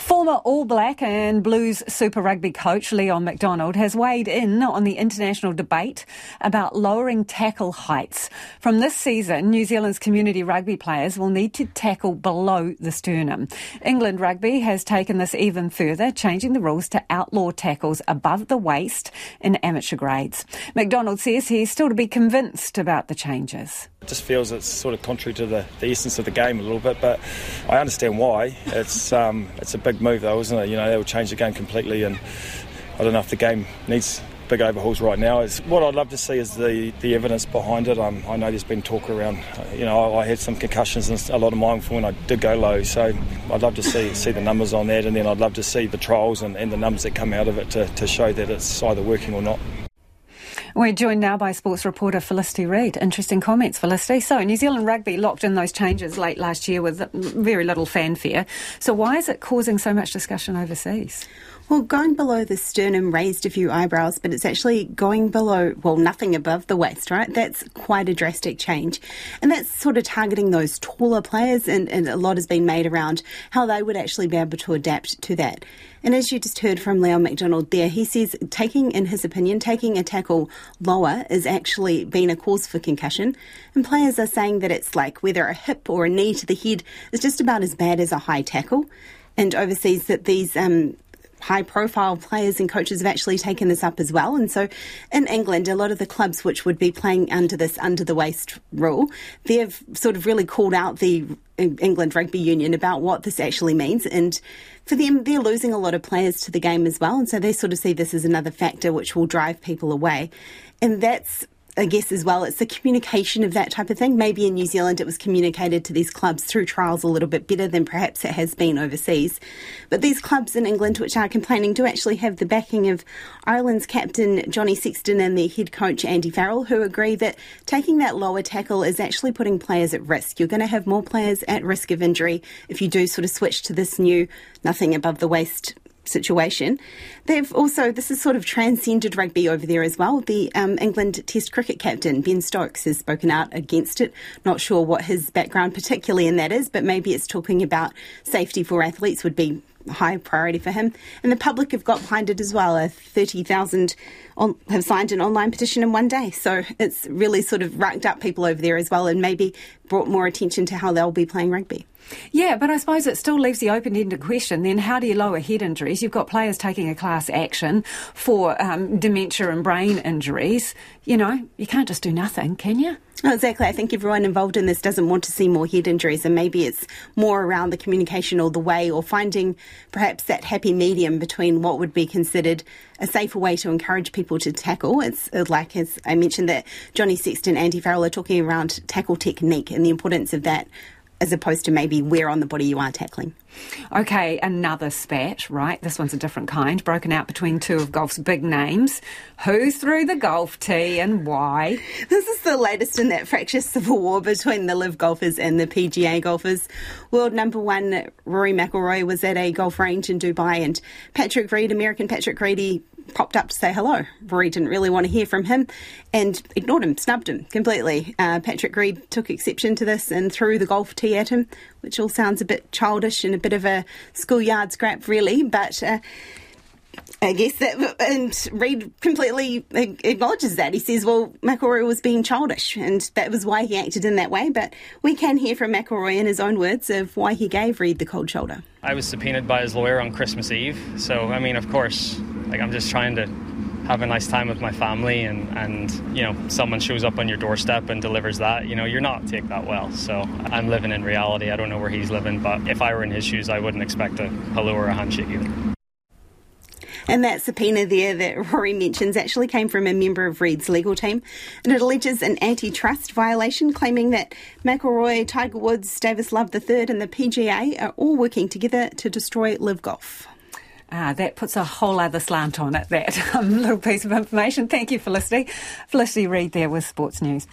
Former All Black and Blues Super Rugby coach Leon MacDonald has weighed in on the international debate about lowering tackle heights. From this season, New Zealand's community rugby players will need to tackle below the sternum. England Rugby has taken this even further, changing the rules to outlaw tackles above the waist in amateur grades. MacDonald says he's still to be convinced about the changes. It just feels it's sort of contrary to the, the essence of the game a little bit, but I understand why. It's um, it's a big move though, isn't it? You know, that will change the game completely, and I don't know if the game needs big overhauls right now. It's, what I'd love to see is the, the evidence behind it. Um, I know there's been talk around, you know, I, I, had some concussions and a lot of mine when I did go low, so I'd love to see see the numbers on that, and then I'd love to see the trials and, and the numbers that come out of it to, to show that it's either working or not. We're joined now by sports reporter Felicity Reid. Interesting comments, Felicity. So, New Zealand Rugby locked in those changes late last year with very little fanfare. So, why is it causing so much discussion overseas? Well, going below the sternum raised a few eyebrows, but it's actually going below, well, nothing above the waist, right? That's quite a drastic change. And that's sort of targeting those taller players, and, and a lot has been made around how they would actually be able to adapt to that. And as you just heard from Leo MacDonald there, he says taking, in his opinion, taking a tackle lower is actually been a cause for concussion. And players are saying that it's like whether a hip or a knee to the head is just about as bad as a high tackle. And overseas, that these um, high profile players and coaches have actually taken this up as well. And so in England, a lot of the clubs which would be playing under this under the waist rule, they've sort of really called out the England Rugby Union about what this actually means. And for them, they're losing a lot of players to the game as well. And so they sort of see this as another factor which will drive people away. And that's I guess as well, it's the communication of that type of thing. Maybe in New Zealand it was communicated to these clubs through trials a little bit better than perhaps it has been overseas. But these clubs in England which are complaining do actually have the backing of Ireland's captain Johnny Sexton and their head coach Andy Farrell, who agree that taking that lower tackle is actually putting players at risk. You're going to have more players at risk of injury if you do sort of switch to this new nothing above the waist situation. They've also, this has sort of transcended rugby over there as well. The um, England Test cricket captain, Ben Stokes, has spoken out against it. Not sure what his background particularly in that is, but maybe it's talking about safety for athletes would be high priority for him. And the public have got behind it as well. A 30,000 have signed an online petition in one day. So it's really sort of racked up people over there as well and maybe brought more attention to how they'll be playing rugby. Yeah, but I suppose it still leaves the open ended question then how do you lower head injuries? You've got players taking a class action for um, dementia and brain injuries. You know, you can't just do nothing, can you? Oh, exactly. I think everyone involved in this doesn't want to see more head injuries, and maybe it's more around the communication or the way, or finding perhaps that happy medium between what would be considered a safer way to encourage people to tackle. It's uh, like, as I mentioned, that Johnny Sexton, Andy Farrell are talking around tackle technique and the importance of that as opposed to maybe where on the body you are tackling. Okay, another spat, right? This one's a different kind, broken out between two of golf's big names. Who threw the golf tee and why? This is the latest in that fractious civil war between the LIV golfers and the PGA golfers. World number one Rory McIlroy was at a golf range in Dubai, and Patrick Reed, American Patrick Reed, popped up to say hello. Rory didn't really want to hear from him and ignored him, snubbed him completely. Uh, Patrick Reed took exception to this and threw the golf tee at him, which all sounds a bit childish and a bit of a schoolyard scrap, really. But uh, I guess that, and Reed completely acknowledges that. He says, well, McIlroy was being childish, and that was why he acted in that way. But we can hear from McIlroy in his own words of why he gave Reed the cold shoulder. I was subpoenaed by his lawyer on Christmas Eve, so I mean, of course, like I'm just trying to have a nice time with my family and and you know someone shows up on your doorstep and delivers that you know you're not take that well so i'm living in reality i don't know where he's living but if i were in his shoes i wouldn't expect a hello or a handshake either and that subpoena there that Rory mentions actually came from a member of Reed's legal team. And it alleges an antitrust violation, claiming that McIlroy, Tiger Woods, Davis Love III, and the PGA are all working together to destroy LIV Golf. Ah, that puts a whole other slant on it, that um, little piece of information. Thank you, Felicity. Felicity Reid there with Sports News.